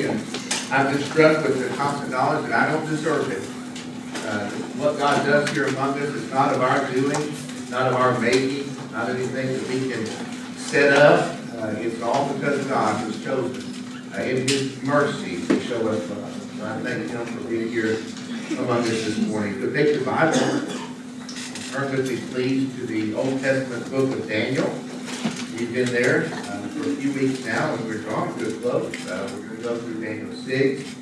and I've been struck with the constant knowledge that I don't deserve it. Uh, what God does here among us is not of our doing, not of our making, not anything that we can set up. Uh, it's all because God has chosen uh, in His mercy to show us love. So I thank Him for being here among us this morning. So take your Bible, turn with me please to the Old Testament book of Daniel. We've been there uh, for a few weeks now, and we're drawing to a close. Uh, go through Daniel 6.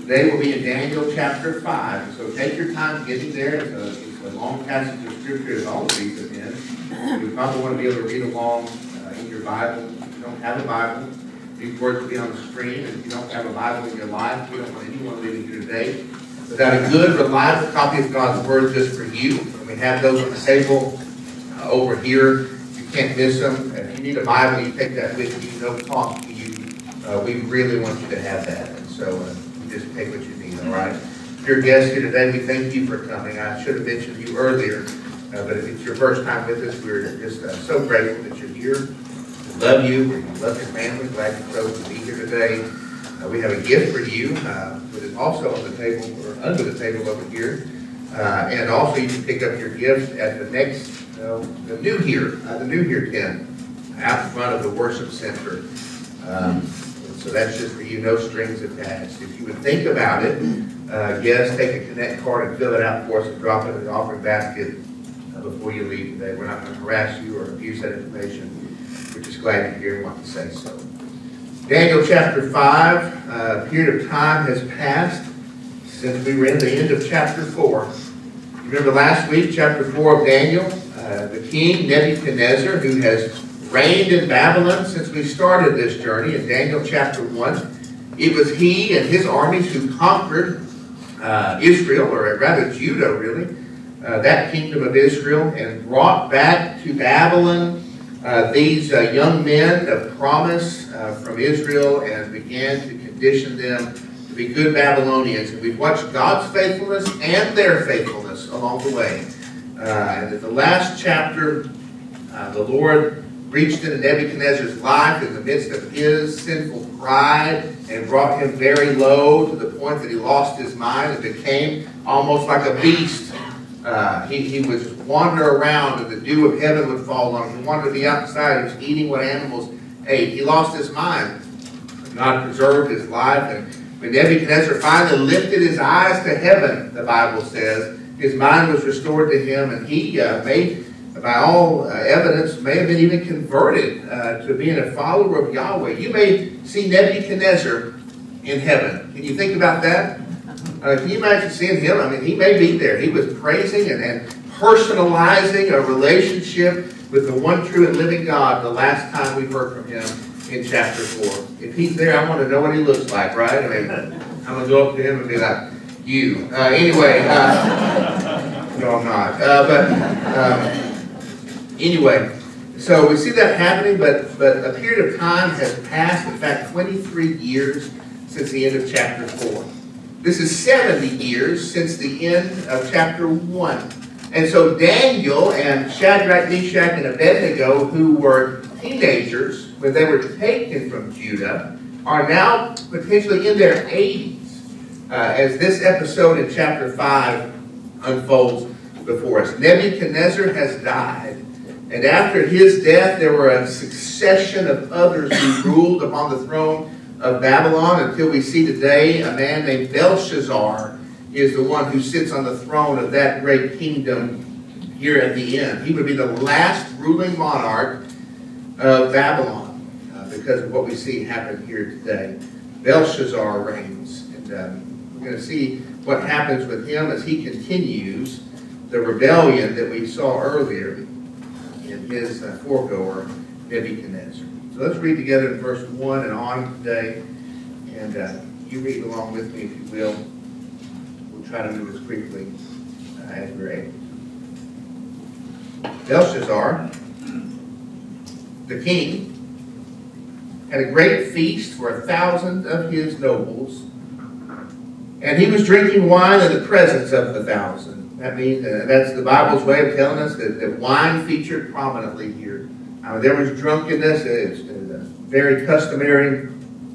Today we'll be in Daniel chapter 5. So take your time getting there. It's a, it's a long passage of Scripture, as all of these have been. You probably want to be able to read along uh, in your Bible. If you don't have a Bible, these words will be on the screen. If you don't have a Bible in your life, we don't want anyone leaving here today without a good, reliable copy of God's Word just for you. And we have those on the table uh, over here. You can't miss them. If you need a Bible, you take that with you. No cost. Uh, we really want you to have that. And so uh, just take what you need, all right? If you're a guest here today, we thank you for coming. I should have mentioned you earlier, uh, but if it's your first time with us, we're just uh, so grateful that you're here. We love you. We love your family. Glad you chose to be here today. Uh, we have a gift for you uh, that is also on the table or under the table over here. And also you can pick up your gift at the next, the new here, the new here tent out front of the worship center. Um, so that's just for you, no strings attached. If you would think about it, uh, yes, take a connect card and fill it out for us and drop it in the offering basket uh, before you leave today. We're not going to harass you or abuse that information. We're just glad you're here and want to say so. Daniel chapter 5, uh, period of time has passed since we were in the end of chapter 4. Remember last week, chapter 4 of Daniel, uh, the king Nebuchadnezzar, who has reigned in Babylon since we started this journey in Daniel chapter 1. It was he and his armies who conquered uh, Israel, or rather Judah, really, uh, that kingdom of Israel, and brought back to Babylon uh, these uh, young men of promise uh, from Israel and began to condition them to be good Babylonians. And we've watched God's faithfulness and their faithfulness along the way. Uh, and at the last chapter, the Lord reached into Nebuchadnezzar's life in the midst of his sinful pride and brought him very low to the point that he lost his mind and became almost like a beast. Uh, he, he would wander around and the dew of heaven would fall on him. He wanted to be outside. He was eating what animals ate. He lost his mind. God preserved his life. And when Nebuchadnezzar finally lifted his eyes to heaven, the Bible says, his mind was restored to him and he uh, made by all uh, evidence, may have been even converted uh, to being a follower of Yahweh. You may see Nebuchadnezzar in heaven. Can you think about that? Uh, can you imagine seeing him? I mean, he may be there. He was praising and, and personalizing a relationship with the one true and living God the last time we heard from him in chapter 4. If he's there, I want to know what he looks like, right? I mean, I'm going to go up to him and be like, you. Uh, anyway, uh, no, I'm not. Uh, but um, anyway, so we see that happening, but, but a period of time has passed, in fact, 23 years since the end of chapter 4. This is 70 years since the end of chapter 1. And so Daniel and Shadrach, Meshach, and Abednego, who were teenagers when they were taken from Judah, are now potentially in their 80s uh, as this episode in chapter 5 unfolds before us. Nebuchadnezzar has died. And after his death, there were a succession of others who ruled upon the throne of Babylon until we see today a man named Belshazzar is the one who sits on the throne of that great kingdom here at the end. He would be the last ruling monarch of Babylon uh, because of what we see happen here today. Belshazzar reigns. And um, we're going to see what happens with him as he continues the rebellion that we saw earlier in his uh, foregoer, Nebuchadnezzar. So let's read together in verse 1 and on today. And uh, you read along with me if you will. We'll try to move as quickly uh, as we're able. Belshazzar, the king, had a great feast for a thousand of his nobles, and he was drinking wine in the presence of the thousand. That means uh, that's the Bible's way of telling us that, that wine featured prominently here Uh, there was drunkenness. It's uh, very customary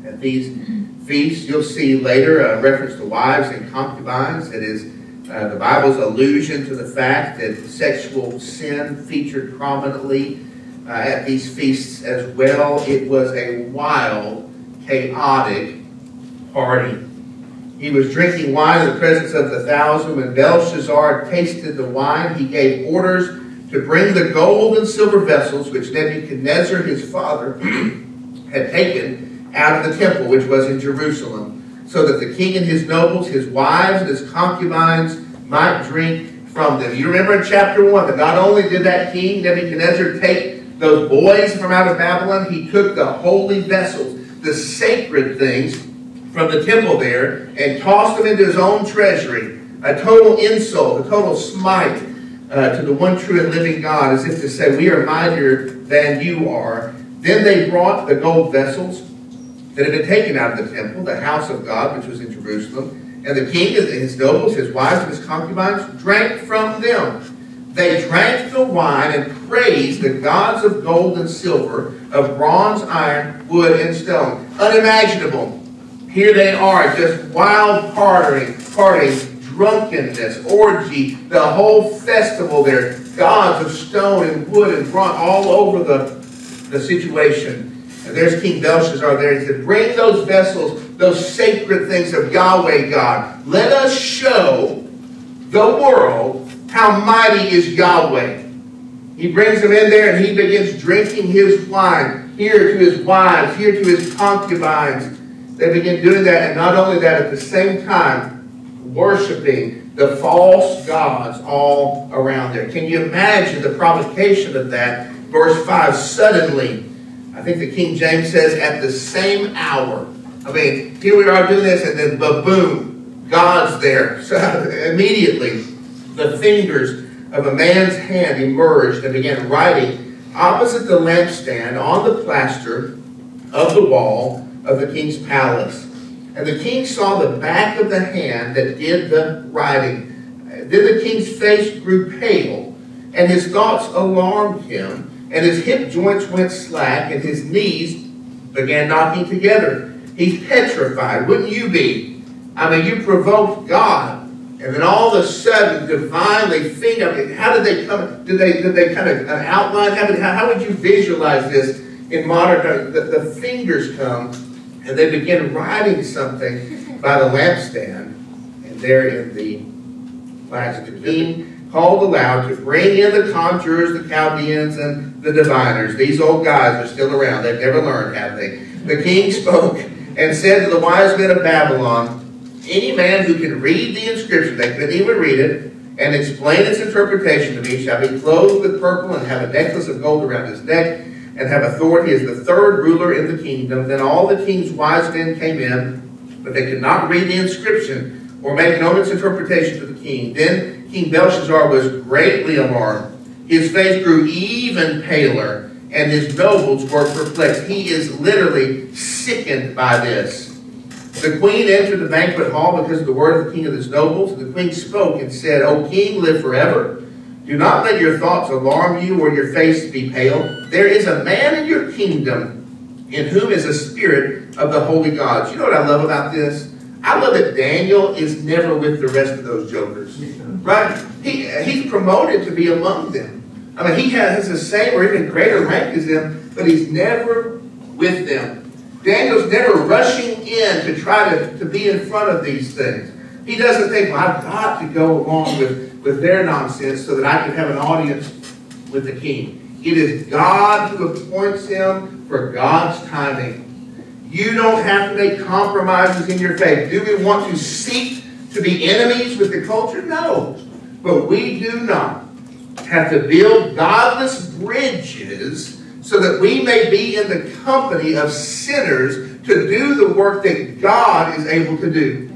at these feasts. You'll see later a reference to wives and concubines. It is uh, the Bible's allusion to the fact that sexual sin featured prominently uh, at these feasts as well. It was a wild, chaotic party. He was drinking wine in the presence of the thousand. When Belshazzar tasted the wine, he gave orders to bring the gold and silver vessels which Nebuchadnezzar his father had taken out of the temple, which was in Jerusalem, so that the king and his nobles, his wives, and his concubines might drink from them. You remember in chapter 1 that not only did that king, Nebuchadnezzar, take those boys from out of Babylon, he took the holy vessels, the sacred things from the temple there, and tossed them into his own treasury. A total insult, a total smite uh, to the one true and living God, as if to say, We are mightier than you are. Then they brought the gold vessels that had been taken out of the temple, the house of God, which was in Jerusalem. And the king and his nobles, his wives, and his concubines drank from them. They drank the wine and praised the gods of gold and silver, of bronze, iron, wood, and stone. Unimaginable. Here they are, just wild partying, partying drunkenness, orgy, the whole festival there, gods of stone and wood and bronze all over the, the situation. And there's King Belshazzar there. He said, Bring those vessels, those sacred things of Yahweh God. Let us show the world how mighty is Yahweh. He brings them in there and he begins drinking his wine, here to his wives, here to his concubines. They begin doing that, and not only that, at the same time, worshiping the false gods all around there. Can you imagine the provocation of that? Verse 5 suddenly, I think the King James says, at the same hour. I mean, here we are doing this, and then boom, God's there. So immediately, the fingers of a man's hand emerged and began writing opposite the lampstand on the plaster of the wall of the king's palace. And the king saw the back of the hand that did the writing. Then the king's face grew pale, and his thoughts alarmed him, and his hip joints went slack, and his knees began knocking together. He's petrified. Wouldn't you be? I mean, you provoked God. And then all of a sudden, divinely, finger. How did they come? Did they did they kind of an outline? How, how, how would you visualize this in modern times? The, the fingers come and they begin writing something by the lampstand. And there in the flags, the king called aloud to bring in the conjurers, the Chaldeans, and the diviners. These old guys are still around. They've never learned, have they? The king spoke and said to the wise men of Babylon, Any man who can read the inscription, they couldn't even read it, and explain its interpretation to me shall be clothed with purple and have a necklace of gold around his neck and have authority as the third ruler in the kingdom. Then all the king's wise men came in, but they could not read the inscription or make known its interpretation to the king. Then King Belshazzar was greatly alarmed. His face grew even paler, and his nobles were perplexed. He is literally sickened by this. The queen entered the banquet hall because of the word of the king of his nobles. The queen spoke and said, O king, live forever. Do not let your thoughts alarm you or your face be pale. There is a man in your kingdom in whom is a spirit of the holy gods. You know what I love about this? I love that Daniel is never with the rest of those jokers. Right? He, he's promoted to be among them. I mean, he has the same or even greater rank as them, but he's never with them. Daniel's never rushing in to try to, to be in front of these things. He doesn't think, well, I've got to go along with with their nonsense so that I can have an audience with the king. It is God who appoints him for God's timing. You don't have to make compromises in your faith. Do we want to seek to be enemies with the culture? No. But we do not have to build godless bridges so that we may be in the company of sinners to do the work that God is able to do.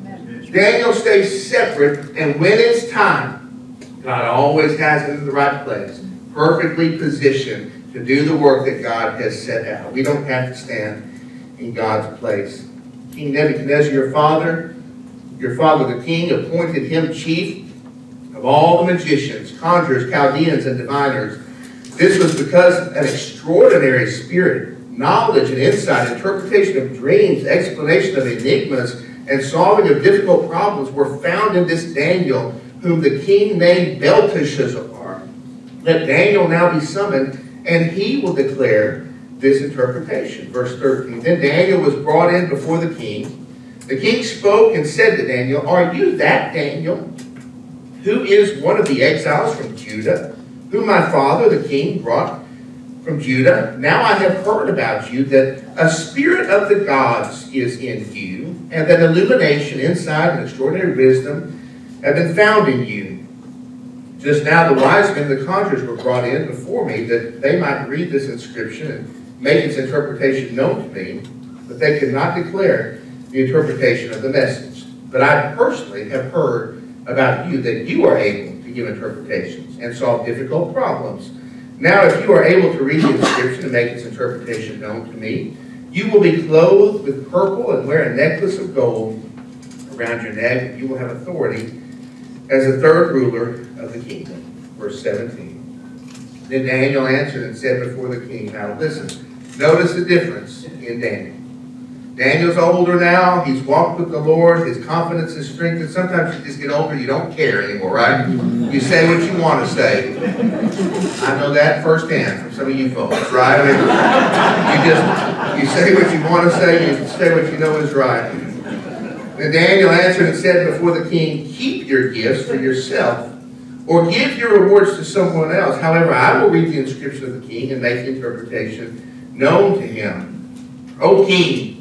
Daniel stays separate, and when it's time, God always has it in the right place, perfectly positioned to do the work that God has set out. We don't have to stand in God's place. King Nebuchadnezzar, your father, your father the king, appointed him chief of all the magicians, conjurers, Chaldeans, and diviners. This was because an extraordinary spirit, knowledge and insight, interpretation of dreams, explanation of enigmas, and solving of difficult problems were found in this Daniel, whom the king named Belteshazzar. Let Daniel now be summoned, and he will declare this interpretation. Verse 13. Then Daniel was brought in before the king. The king spoke and said to Daniel, Are you that Daniel, who is one of the exiles from Judah, whom my father the king brought from Judah? Now I have heard about you that a spirit of the gods is in you, and that illumination, insight, and extraordinary wisdom have been found in you. Just now the wise men, the conjurers, were brought in before me that they might read this inscription and make its interpretation known to me, but they could not declare the interpretation of the message. But I personally have heard about you that you are able to give interpretations and solve difficult problems. Now, if you are able to read the inscription and make its interpretation known to me, you will be clothed with purple and wear a necklace of gold around your neck, and you will have authority as the third ruler of the kingdom. Verse 17. Then Daniel answered and said before the king, Now listen, notice the difference in Daniel. Daniel's older now. He's walked with the Lord. His confidence is strengthened. Sometimes you just get older, you don't care anymore, right? You say what you want to say. I know that firsthand from some of you folks, right? I mean, you just you say what you want to say. You say what you know is right. And Daniel answered and said before the king, Keep your gifts for yourself, or give your rewards to someone else. However, I will read the inscription of the king and make the interpretation known to him. O king,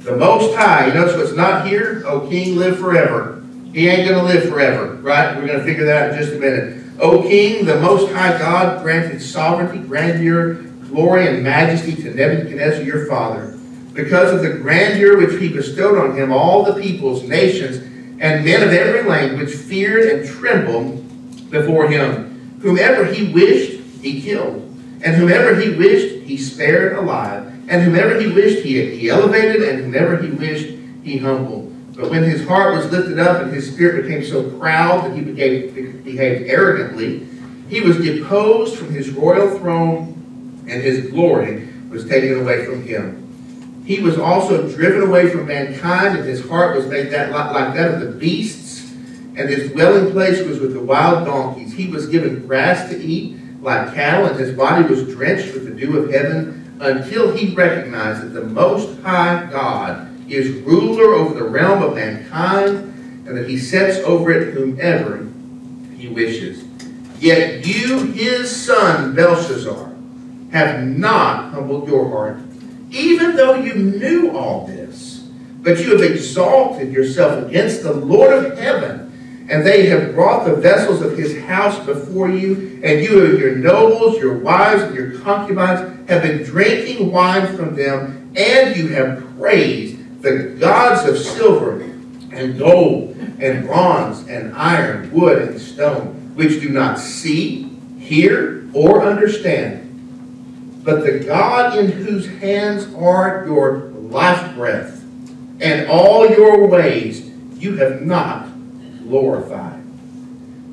the Most High, you notice what's not here? O King, live forever. He ain't going to live forever, right? We're going to figure that out in just a minute. O King, the Most High God granted sovereignty, grandeur, glory, and majesty to Nebuchadnezzar your father. Because of the grandeur which he bestowed on him, all the peoples, nations, and men of every language feared and trembled before him. Whomever he wished, he killed. And whomever he wished, he spared alive. And whomever he wished, he, elevated, and whomever he wished, he humbled. But when his heart was lifted up and his spirit became so proud that he became, behaved arrogantly, he was deposed from his royal throne, and his glory was taken away from him. He was also driven away from mankind, and his heart was made that like that of the beasts, and his dwelling place was with the wild donkeys. He was given grass to eat like cattle, and his body was drenched with the dew of heaven until he recognized that the Most High God is ruler over the realm of mankind and that he sets over it whomever he wishes. Yet you, his son Belshazzar, have not humbled your heart, even though you knew all this. But you have exalted yourself against the Lord of heaven and they have brought the vessels of his house before you, and you and your nobles, your wives, and your concubines have been drinking wine from them, and you have praised the gods of silver and gold and bronze and iron, wood and stone, which do not see, hear, or understand. But the God in whose hands are your life breath and all your ways you have not glorified.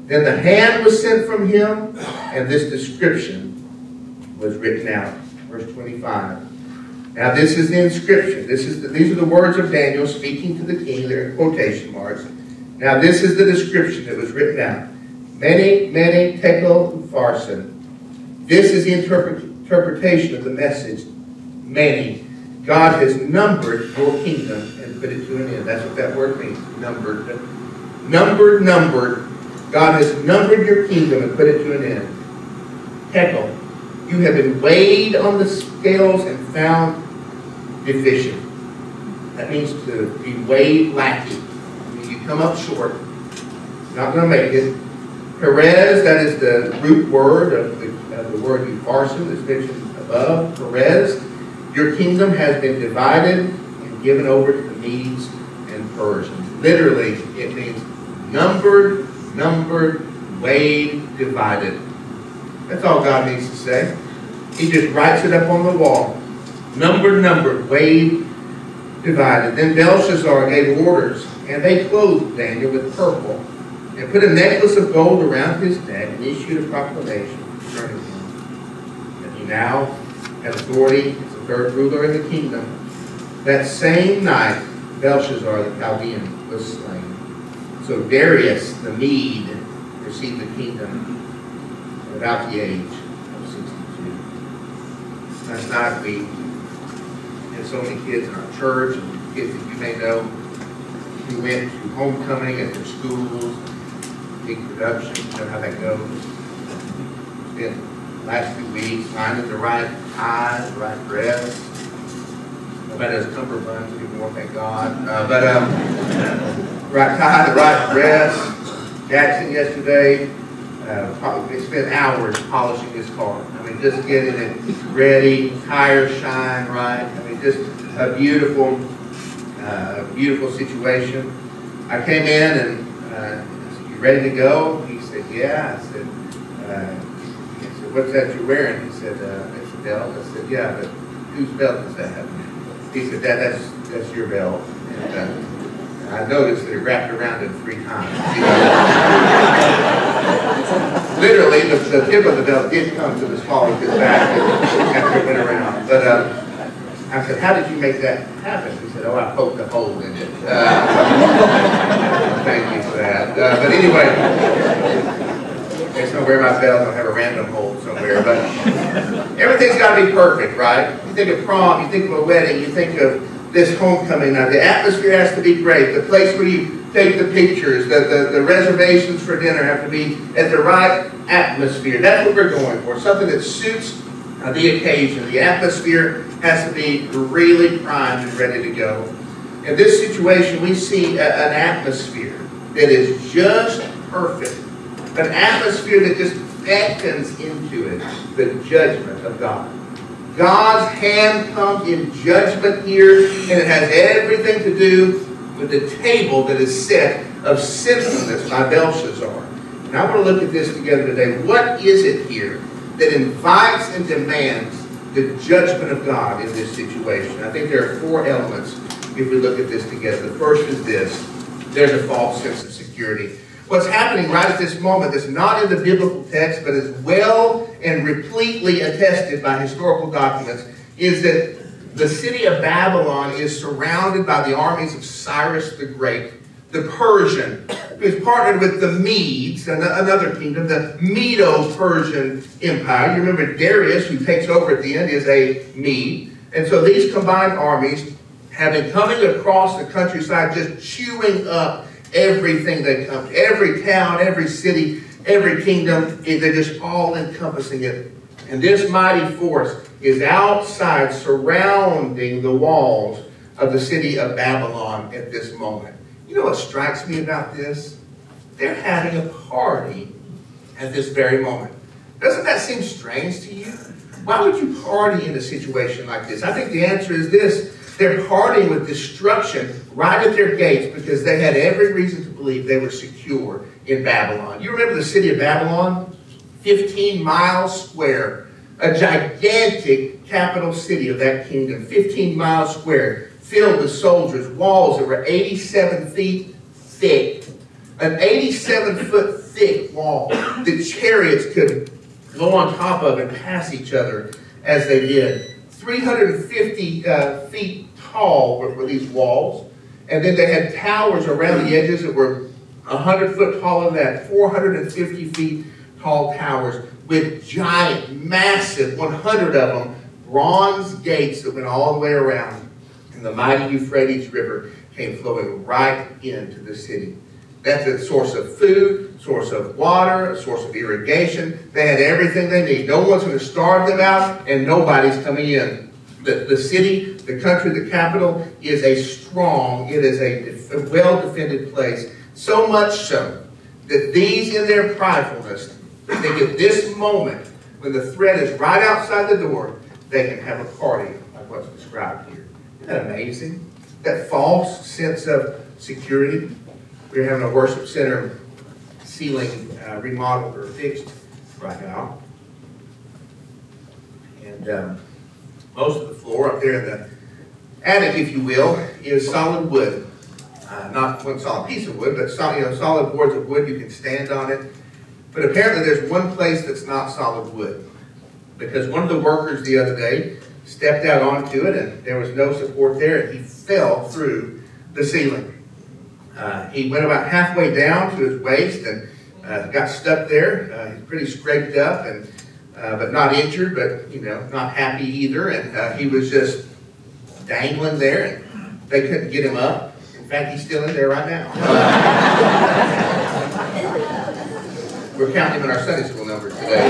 Then the hand was sent from him, and this description was written out. Verse 25. Now this is the inscription. This is the, these are the words of Daniel speaking to the king. They're in quotation marks. Now this is the description that was written out. Mene, mene tekel, upharsin. This is the interpret, interpretation of the message. Mene. God has numbered your kingdom and put it to an end. That's what that word means. Numbered numbered, numbered. God has numbered your kingdom and put it to an end. Tekel, you have been weighed on the scales and found deficient. That means to be weighed lacking. you come up short. Not going to make it. Peres, that is the root word of the, of the word upharsin that's mentioned above. Peres, your kingdom has been divided and given over to the Medes and Persians. Literally, it means Numbered, numbered, weighed, divided. That's all God needs to say. He just writes it up on the wall. Numbered, numbered, weighed, divided. Then Belshazzar gave orders, and they clothed Daniel with purple, and put a necklace of gold around his neck, and issued a proclamation. Now has authority, is the third ruler in the kingdom. That same night, Belshazzar the Chaldean was slain. So Darius the Mede received the kingdom at about the age of 62. Last night we had so many kids in our church, and kids that you may know, who went to homecoming at their schools, big production, you know how that goes. The last few weeks finding the right tie, the right dress. Nobody does cummerbunds anymore, thank God. Uh, but um, right tie, the right dress. Jackson yesterday, uh, probably spent hours polishing his car. I mean, just getting it ready, tires shine right. I mean, just a beautiful, uh, beautiful situation. I came in and uh, "You ready to go?" He said, "Yeah." I said, uh, "I said, what's that you're wearing?" He said, uh, "It's a belt." I said, "Yeah, but whose belt is that?" He said, "That that's that's your belt." And, uh, I noticed that it wrapped around him three times. Literally, the, the tip of the belt did come to the small of his back after it went around. But uh, I said, how did you make that happen? He said, oh, I poked a hole in it. Uh, thank you for that. Uh, but anyway, there's somewhere my belt, I'll have a random hole somewhere. But everything's got to be perfect, right? You think of prom, you think of a wedding, you think of this homecoming night. The atmosphere has to be great. The place where you take the pictures, the, the, the reservations for dinner have to be at the right atmosphere. That's what we're going for. Something that suits uh, the occasion. The atmosphere has to be really primed and ready to go. In this situation, we see a, an atmosphere that is just perfect. An atmosphere that just beckons into it the judgment of God. God's hand comes in judgment here, and it has everything to do with the table that is set of sinfulness by Belshazzar. And I want to look at this together today. What is it here that invites and demands the judgment of God in this situation? I think there are four elements if we look at this together. The first is this. There's a false sense of security. What's happening right at this moment that's not in the biblical text, but is well and repletely attested by historical documents, is that the city of Babylon is surrounded by the armies of Cyrus the Great, the Persian, who is partnered with the Medes, and another kingdom, the Medo-Persian Empire. You remember Darius, who takes over at the end, is a Mede. And so these combined armies have been coming across the countryside, just chewing up everything that comes, every town, every city, every kingdom, they're just all encompassing it. And this mighty force is outside surrounding the walls of the city of Babylon at this moment. You know what strikes me about this? They're having a party at this very moment. Doesn't that seem strange to you? Why would you party in a situation like this? I think the answer is this they're partying with destruction right at their gates because they had every reason to believe they were secure in Babylon. You remember the city of Babylon? 15 miles square. A gigantic capital city of that kingdom. 15 miles square. Filled with soldiers. Walls that were 87 feet thick. An 87 foot thick wall that chariots could go on top of and pass each other as they did. 350 uh, feet tall were, were these walls. And then they had towers around the edges that were 100 foot taller than that, 450 feet tall towers with giant, massive, 100 of them, bronze gates that went all the way around. And the mighty Euphrates River came flowing right into the city. That's a source of food, source of water, source of irrigation. They had everything they need. No one's going to starve them out, and nobody's coming in the, the city, the country, the capital is a strong, it is a, a well-defended place. So much so that these in their pridefulness think at this moment, when the threat is right outside the door, they can have a party like what's described here. Isn't that amazing? That false sense of security. We're having a worship center ceiling uh, remodeled or fixed right now. And um, most of the floor up there in the attic, if you will, is solid wood. Uh, not one solid piece of wood, but solid, you know, solid boards of wood. You can stand on it. But apparently there's one place that's not solid wood. because one of the workers the other day stepped out onto it and there was no support there and he fell through the ceiling. Uh, he went about halfway down to his waist and uh, got stuck there. Uh, he's pretty scraped up and uh, but not injured, but you know, not happy either. And uh, he was just dangling there, and they couldn't get him up. In fact, he's still in there right now. We're counting him in our Sunday school numbers today.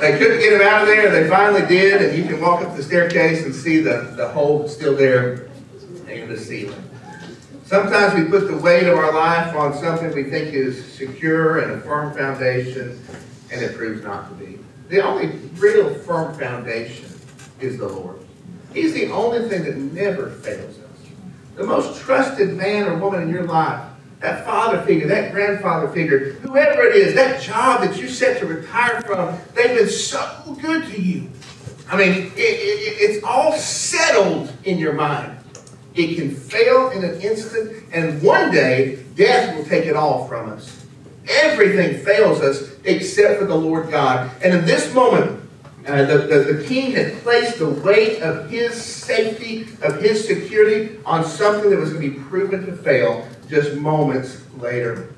they couldn't get him out of there. They finally did, and you can walk up the staircase and see the, the hole still there in the ceiling. Sometimes we put the weight of our life on something we think is secure and a firm foundation, and it proves not to be. The only real firm foundation is the Lord. He's the only thing that never fails us. The most trusted man or woman in your life, that father figure, that grandfather figure, whoever it is, that job that you set to retire from, they've been so good to you. I mean, it, it, it's all settled in your mind. It can fail in an instant, and one day death will take it all from us. Everything fails us except for the Lord God. And in this moment, uh, the, the, the king had placed the weight of his safety, of his security, on something that was going to be proven to fail just moments later.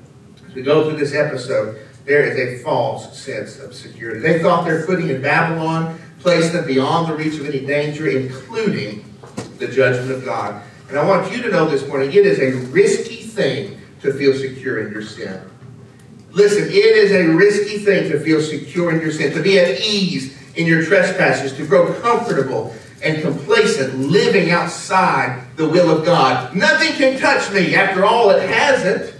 As we go through this episode, there is a false sense of security. They thought their footing in Babylon placed them beyond the reach of any danger, including the judgment of God. And I want you to know this morning, it is a risky thing to feel secure in your sin. Listen, it is a risky thing to feel secure in your sin, to be at ease in your trespasses, to grow comfortable and complacent living outside the will of God. Nothing can touch me. After all, it hasn't.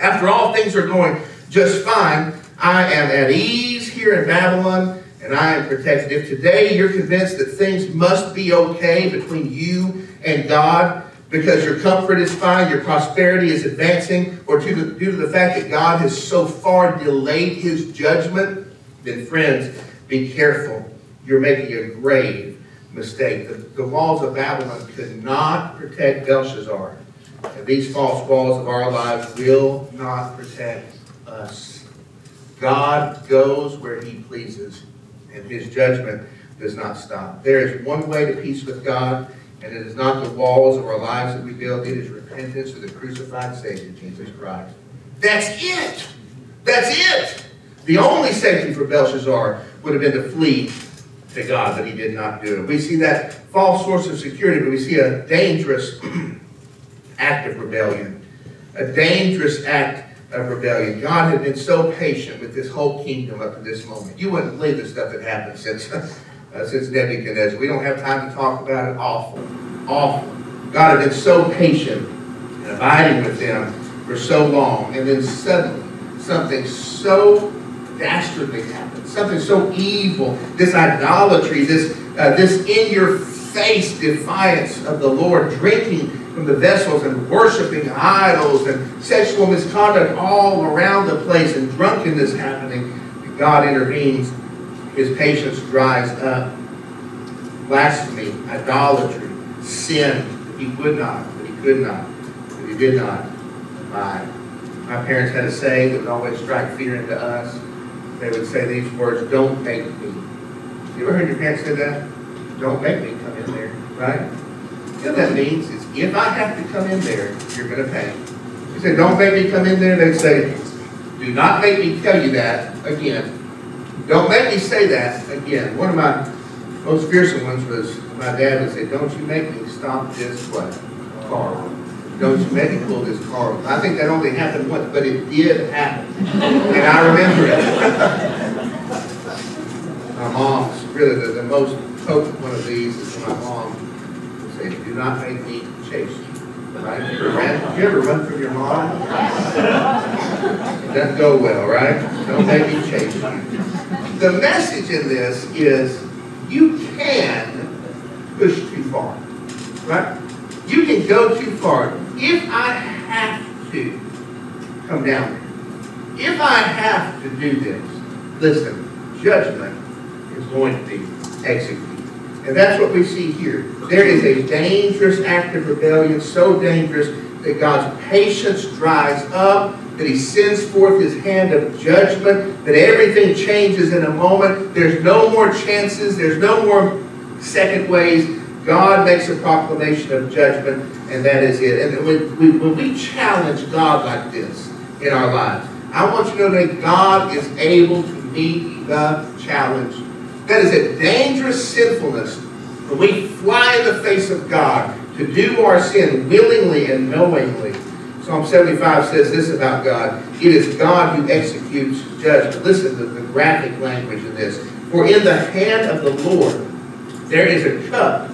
After all, things are going just fine. I am at ease here in Babylon and I am protected. If today you're convinced that things must be okay between you and God because your comfort is fine, your prosperity is advancing, or due to, due to the fact that God has so far delayed his judgment, then friends, be careful. You're making a grave mistake. The, the walls of Babylon could not protect Belshazzar. And these false walls of our lives will not protect us. God goes where he pleases and his judgment does not stop. There is one way to peace with God, and it is not the walls of our lives that we build. It is repentance of the crucified Savior, Jesus Christ. That's it. That's it. The only safety for Belshazzar would have been to flee to God, but he did not do it. We see that false source of security, but we see a dangerous act of rebellion. A dangerous act of rebellion. God had been so patient with this whole kingdom up to this moment. You wouldn't believe the stuff that happened since, uh, since Nebuchadnezzar. We don't have time to talk about it. Awful. Awful. God had been so patient and abiding with them for so long. And then suddenly, something so dastardly happened. Something so evil. This idolatry, this, uh, this in-your-face defiance of the Lord, drinking from the vessels and worshiping idols and sexual misconduct all around the place and drunkenness happening. God intervenes. His patience dries up. Blasphemy, idolatry, sin. He would not, but he could not, but he did not abide. My parents had a saying that would always strike fear into us. They would say these words, don't make me. You ever heard your parents say that? Don't make me come in there, right? You know what that means? It's if I have to come in there, you're going to pay. He said, don't make me come in there. They say, do not make me tell you that again. Don't make me say that again. One of my most fearsome ones was my dad would say, don't you make me stop this what? Car. Don't you make me pull this car. I think that only happened once, but it did happen. and I remember it. my mom's really the, the most potent one of these is my mom would say, do not make me you. Right? Ever, you ever run from your mom? It doesn't go well, right? Don't make me chase you. The message in this is you can push too far. Right? You can go too far. If I have to come down there, if I have to do this, listen, judgment is going to be executed. And that's what we see here. There is a dangerous act of rebellion, so dangerous that God's patience dries up that he sends forth his hand of judgment, that everything changes in a moment. There's no more chances, there's no more second ways. God makes a proclamation of judgment, and that is it. And when we, when we challenge God like this in our lives, I want you to know that God is able to meet the challenge. That is a dangerous sinfulness when we fly in the face of God to do our sin willingly and knowingly. Psalm 75 says this about God. It is God who executes judgment. Listen to the graphic language of this. For in the hand of the Lord there is a cup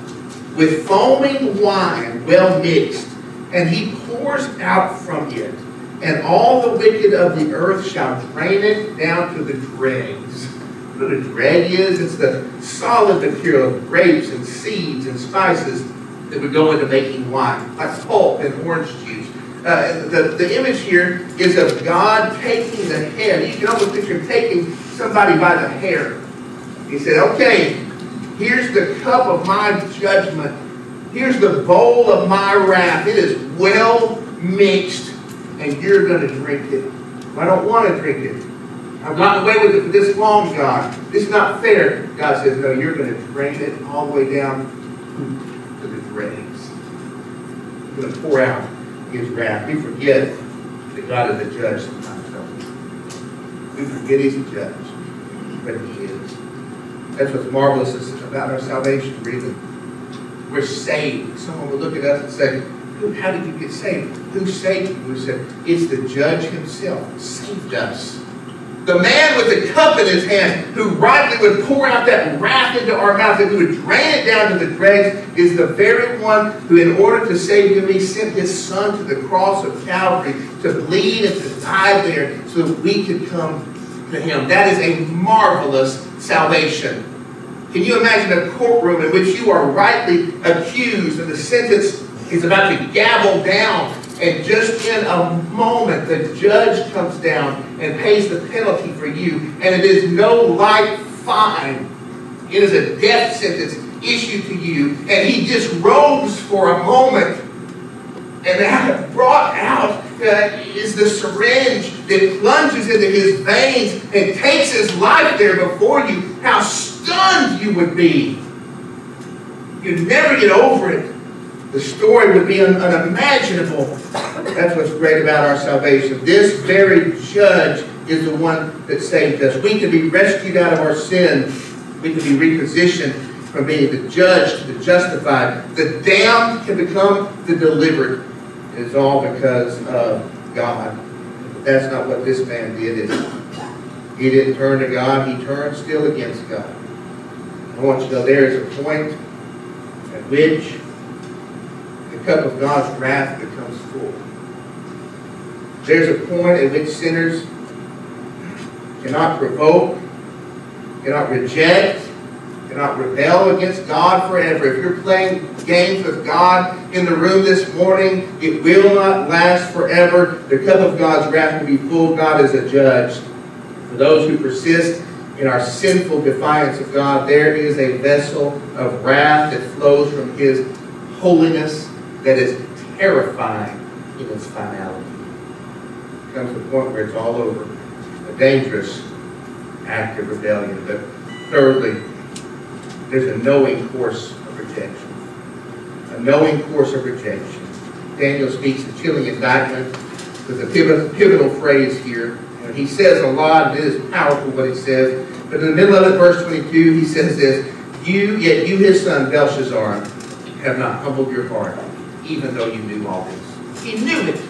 with foaming wine well mixed, and he pours out from it. And all the wicked of the earth shall drain it down to the dregs. A dreg is? It's the solid material of grapes and seeds and spices that would go into making wine, like pulp and orange juice. Uh, the, the image here is of God taking the head. You can almost picture taking somebody by the hair. He said, okay, here's the cup of my judgment. Here's the bowl of my wrath. It is well mixed, and you're going to drink it. I don't want to drink it. I've gotten away with it for this long, God. This is not fair. God says, no, you're going to drain it all the way down to the dregs. You're going to pour out his wrath. We forget that God is a judge sometimes, don't we? We forget he's a judge, but he is. That's what's marvelous about our salvation, really. We're saved. Someone would look at us and say, how did you get saved? Who saved you? We said, it's the judge himself saved us. The man with the cup in his hand, who rightly would pour out that wrath into our mouth, and who would drain it down to the dregs, is the very one who, in order to save you, he sent his son to the cross of Calvary to bleed and to die there so that we could come to him. That is a marvelous salvation. Can you imagine a courtroom in which you are rightly accused and the sentence is about to gavel down and just in a moment, the judge comes down and pays the penalty for you. And it is no light fine. It is a death sentence issued to you. And he disrobes for a moment. And that brought out uh, is the syringe that plunges into his veins and takes his life there before you. How stunned you would be. You'd never get over it. The story would be un unimaginable. That's what's great about our salvation. This very judge is the one that saved us. We can be rescued out of our sin. We can be repositioned from being the judge to the justified. The damned can become the delivered. It's all because of God. But that's not what this man did, is? He didn't turn to God. He turned still against God. I want you to know there is a point at which cup of God's wrath becomes full. There's a point at which sinners cannot provoke, cannot reject, cannot rebel against God forever. If you're playing games with God in the room this morning, it will not last forever. The cup of God's wrath will be full. God is a judge. For those who persist in our sinful defiance of God, there is a vessel of wrath that flows from His holiness that is terrifying in its finality. It comes to the point where it's all over. A dangerous act of rebellion. But thirdly, there's a knowing course of rejection. A knowing course of rejection. Daniel speaks a chilling indictment with a pivotal, phrase here. And he says a lot, it is powerful what he says. But in the middle of it, verse 22, he says this, You, yet you, his son, Belshazzar, have not humbled your heart even though you knew all this. He knew it.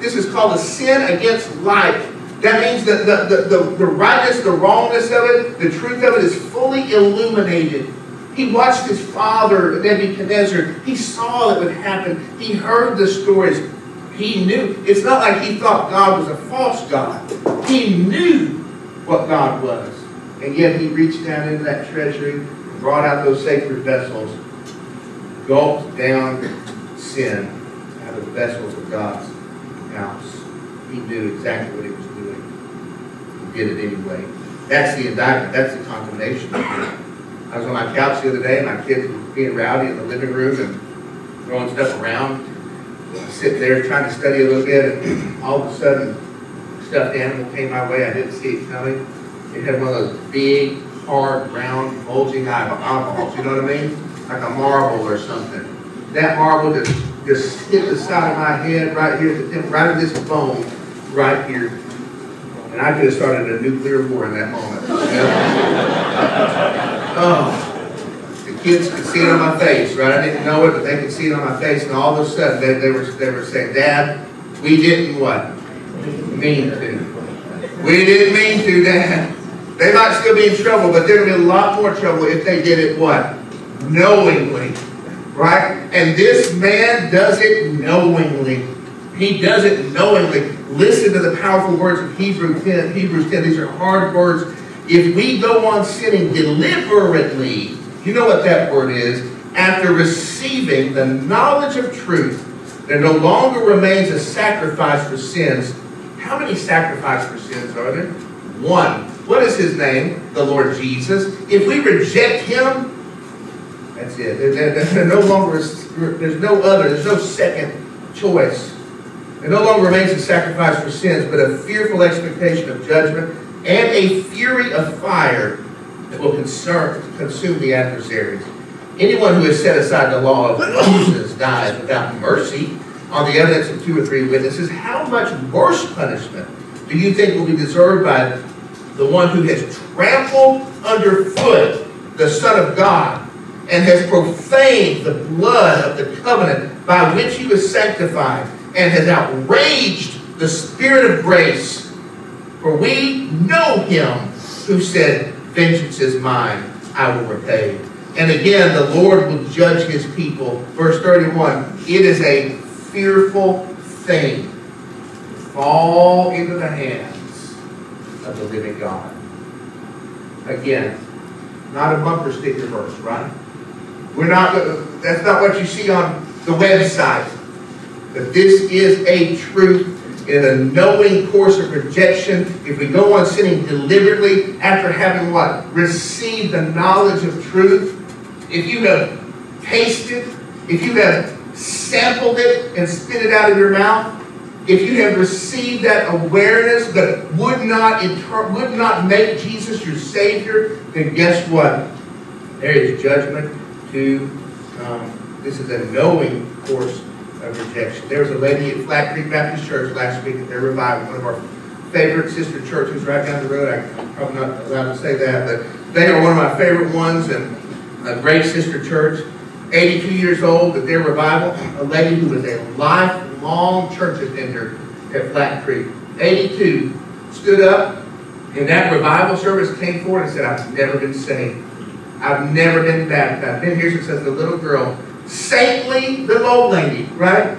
This is called a sin against life. That means that the, the, the, the rightness, the wrongness of it, the truth of it is fully illuminated. He watched his father, Nebuchadnezzar. He saw it would happen. He heard the stories. He knew. It's not like he thought God was a false God. He knew what God was. And yet he reached down into that treasury, brought out those sacred vessels, gulped down sin out of the vessels of God's house. He knew exactly what he was doing. He did it anyway. That's the indictment. That's the condemnation. I was on my couch the other day, and my kids were being rowdy in the living room and throwing stuff around. I sit there trying to study a little bit, and all of a sudden, stuffed animal came my way, I didn't see it coming. It had one of those big, hard, round, bulging eyeballs, you know what I mean? Like a marble or something. That marble just, just hit the side of my head, right here, right in this bone, right here. And I could have started a nuclear war in that moment. Oh, the kids could see it on my face, right? I didn't know it, but they could see it on my face, and all of a sudden, they, they were, they were saying, Dad, we didn't what? Mean to. We didn't mean to, Dad. They might still be in trouble, but they're gonna be a lot more trouble if they did it what? Knowingly, right? And this man does it knowingly. He does it knowingly. Listen to the powerful words of Hebrew 10, Hebrews 10. These are hard words. If we go on sinning deliberately, you know what that word is, after receiving the knowledge of truth, there no longer remains a sacrifice for sins. How many sacrifices for sins are there? One. What is his name? The Lord Jesus. If we reject him, that's it. There, there- there no longer is, there's no other, there's no second choice. It no longer remains a sacrifice for sins, but a fearful expectation of judgment and a fury of fire that will concern, consume the adversaries. Anyone who has set aside the law of Moses dies without mercy on the evidence of two or three witnesses. How much worse punishment do you think will be deserved by the one who has trampled underfoot the Son of God and has profaned the blood of the covenant by which he was sanctified and has outraged the Spirit of grace? For we know him who said, Vengeance is mine, I will repay. And again, the Lord will judge his people. Verse 31 It is a fearful thing to fall into the hands of the living God. Again, not a bumper sticker verse, right? We're not, that's not what you see on the website. But this is a truth in a knowing course of rejection. If we go on sinning deliberately after having what? Received the knowledge of truth. If you have tasted, if you have sampled it and spit it out of your mouth, if you have received that awareness but would not inter- would not make Jesus your Savior, then guess what? There is judgment come. Um, this is a knowing course of rejection. There was a lady at Flat Creek Baptist Church last week at their revival, one of our favorite sister churches right down the road. I'm probably not allowed to say that, but they are one of my favorite ones and a great sister church. 82 years old at their revival, a lady who was a lifelong church attender at Flat Creek. 82 stood up in that revival service, came forward and said, I've never been saved. I've never been baptized. Been here since I was a little girl. Saintly little old lady, right?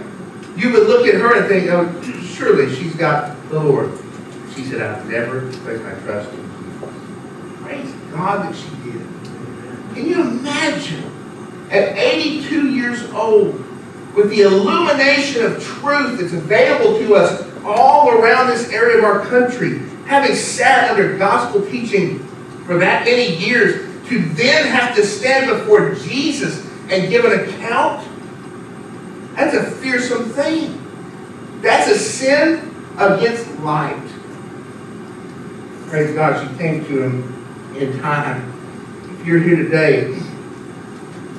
You would look at her and think, oh, surely she's got the Lord. She said, I've never placed my trust in you. Praise God that she did. Can you imagine at 82 years old with the illumination of truth that's available to us all around this area of our country, having sat under gospel teaching for that many years, to then have to stand before Jesus and give an account? That's a fearsome thing. That's a sin against light. Praise God, she came to him in time. If you're here today,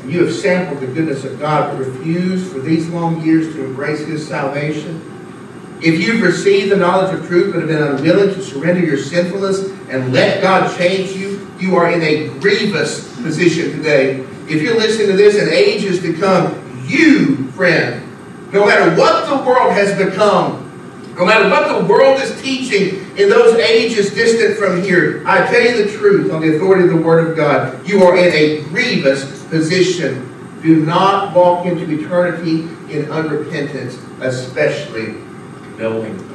and you have sampled the goodness of God, but refused for these long years to embrace His salvation, if you've received the knowledge of truth but have been unwilling to surrender your sinfulness and let God change you, you are in a grievous position today. If you're listening to this in ages to come, you, friend, no matter what the world has become, no matter what the world is teaching in those ages distant from here, I tell you the truth on the authority of the Word of God. You are in a grievous position. Do not walk into eternity in unrepentance, especially knowing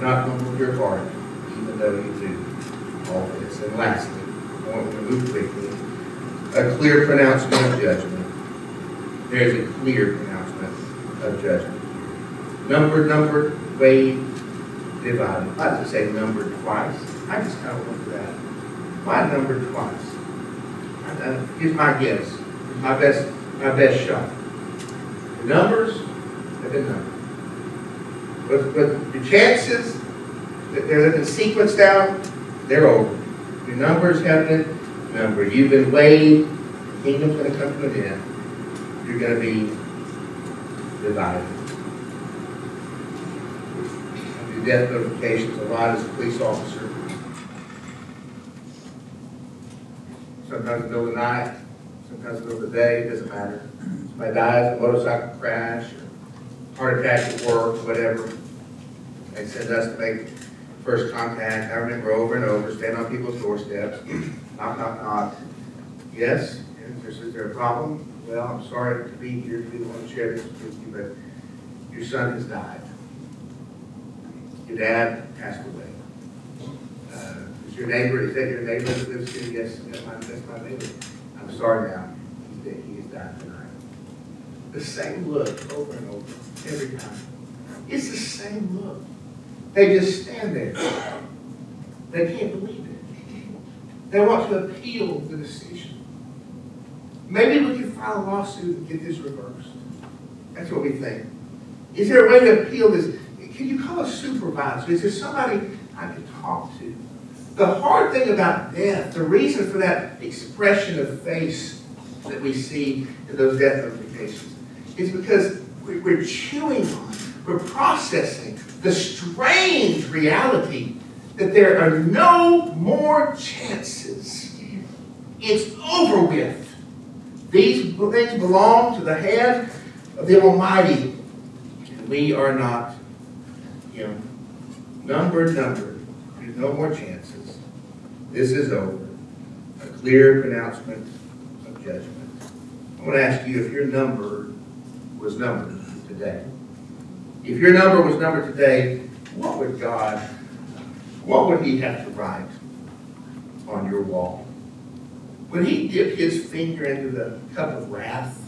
do not humble your heart, even though you do all this. And lastly, I want to move quickly. A clear pronouncement of judgment. There is a clear pronouncement of judgment. Numbered, numbered, weighed, divided. I to say numbered twice. I just kind of look at that. Why numbered twice? I- Here's my guess. My best, my best shot. The numbers have been numbered. But, but the chances that they're living sequenced out, they're over. Your numbers have been numbered. You've been weighed. The kingdom's going to come to an end. You're going to be divided. Do death notifications a lot as a police officer. Sometimes in the middle of the night, sometimes in the middle of the day, it doesn't matter. Somebody dies, a motorcycle crash, or heart attack at work, whatever. They send us to make first contact. I remember over and over, stand on people's doorsteps, knock, knock, knock. Yes, is there a problem? Well, I'm sorry to be here, the one to share this with you, but your son has died. Your dad passed away. Uh, Is your neighbor, is that your neighbor that lives here? Yes, that's my, that's my neighbor. I'm sorry now, he's dead, he has died tonight. The same look over and over, every time. It's the same look. They just stand there. They can't believe it. They want to appeal the decision. Maybe we can file a lawsuit and get this reversed. That's what we think. Is there a way to appeal this? Can you call a supervisor? Is there somebody I can talk to? The hard thing about death, the reason for that expression of face that we see in those death notifications, is because we- we're chewing on, we're processing the strange reality that there are no more chances. It's over with. These things belong to the hand of the Almighty. And we are not, you know, numbered, numbered. There's no more chances. This is over. A clear pronouncement of judgment. I want to ask you if your number was numbered today. If your number was numbered today, what would God, what would He have to write on your wall? Would He dip His finger into the cup of wrath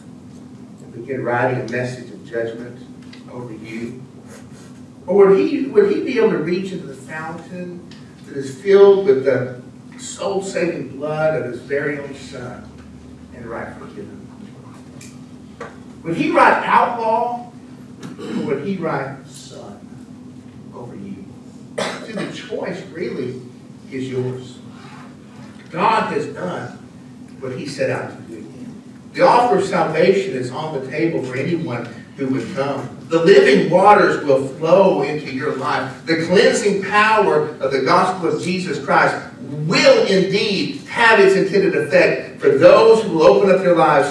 and begin writing a message of judgment over you? Or would He, would He be able to reach into the fountain that is filled with the soul-saving blood of His very own Son and write forgiven? Would He write outlaw would he write son uh, over you? See, the choice really is yours. God has done what he set out to do. The offer of salvation is on the table for anyone who would come. The living waters will flow into your life. The cleansing power of the gospel of Jesus Christ will indeed have its intended effect for those who will open up their lives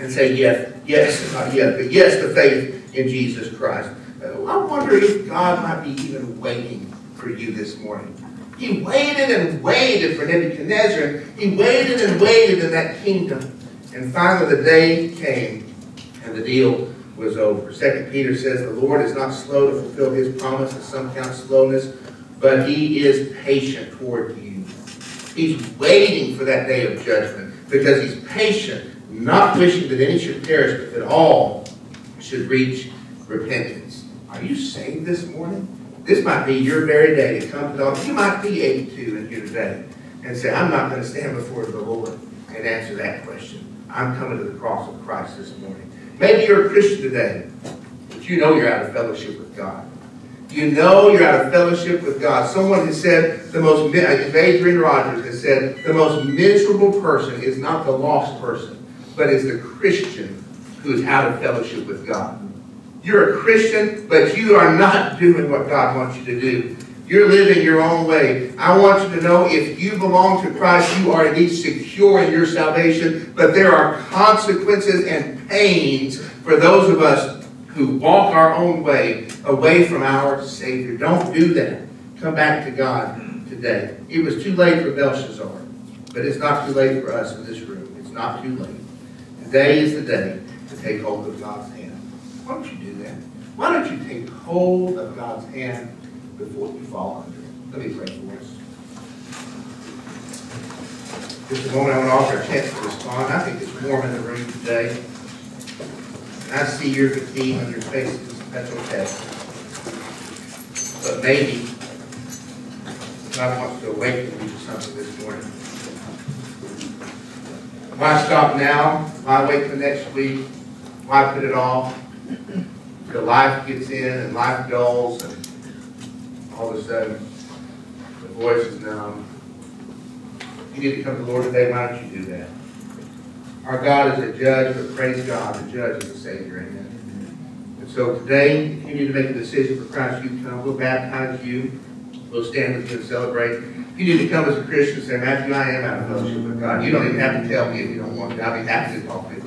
and say, yes, yes, not yet, but yes to faith in Jesus Christ. I wonder if God might be even waiting for you this morning. He waited and waited for Nebuchadnezzar. He waited and waited in that kingdom. And finally the day came and the deal was over. Second Peter says the Lord is not slow to fulfill his promise, as some count slowness, but he is patient toward you. He's waiting for that day of judgment because he's patient, not wishing that any should perish, but that all should reach repentance. Are you saved this morning? This might be your very day to come to God. You might be 82 in here today and say, I'm not going to stand before the Lord and answer that question. I'm coming to the cross of Christ this morning. Maybe you're a Christian today, but you know you're out of fellowship with God. You know you're out of fellowship with God. Someone has said the most, uh, Adrian Rogers has said, the most miserable person is not the lost person, but is the Christian who is out of fellowship with God. You're a Christian, but you are not doing what God wants you to do. You're living your own way. I want you to know if you belong to Christ, you are indeed secure in your salvation, but there are consequences and pains for those of us who walk our own way away from our Savior. Don't do that. Come back to God today. It was too late for Belshazzar, but it's not too late for us in this room. It's not too late. Today is the day to take hold of God's hand. Why don't you do that? Why don't you take hold of God's hand before you fall under it? Let me pray for us. Just a moment, I want to offer a chance to respond. I think it's warm in the room today. I see your fatigue on your faces. That's okay. But maybe God wants to awaken you to something this morning. Why stop now? Why wait till next week? Put it off? the life gets in and life dulls and all of a sudden the voice is numb. You need to come to the Lord today, why don't you do that? Our God is a judge, but praise God, the judge is a Savior, amen. And so today, if you need to make a decision for Christ, you come, we'll baptize you, we'll stand with you and celebrate. You need to come as a Christian and say, Matthew, I am out of fellowship with God, you don't even have to tell me if you don't want to, I'll be happy to talk to you.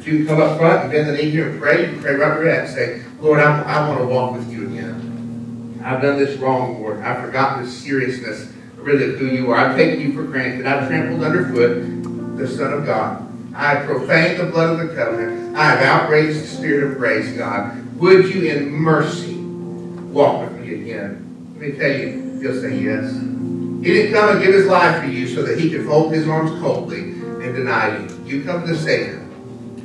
But you come up front and bend the knee here and pray, you pray right where you're at, and say, Lord, I, I want to walk with you again. I've done this wrong, Lord, I've forgotten the seriousness, really, of who you are. I've taken you for granted, I've trampled underfoot the Son of God. I have profaned the blood of the covenant. I have outraged the spirit of grace, God. Would you in mercy walk with me again? Let me tell you, he'll say yes. He didn't come and give his life for you so that he could fold his arms coldly and deny you. You come to Savior.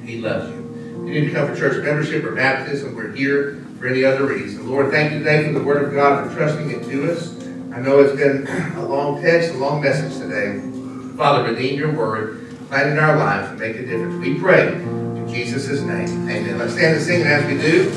He loves you. You need to come for church membership or baptism. We're here for any other reason. Lord, thank you today for the Word of God, for trusting it to us. I know it's been a long text, a long message today. Father, redeem your Word plant in our lives and make a difference. We pray in Jesus' name. Amen. Let's stand and sing, as we do,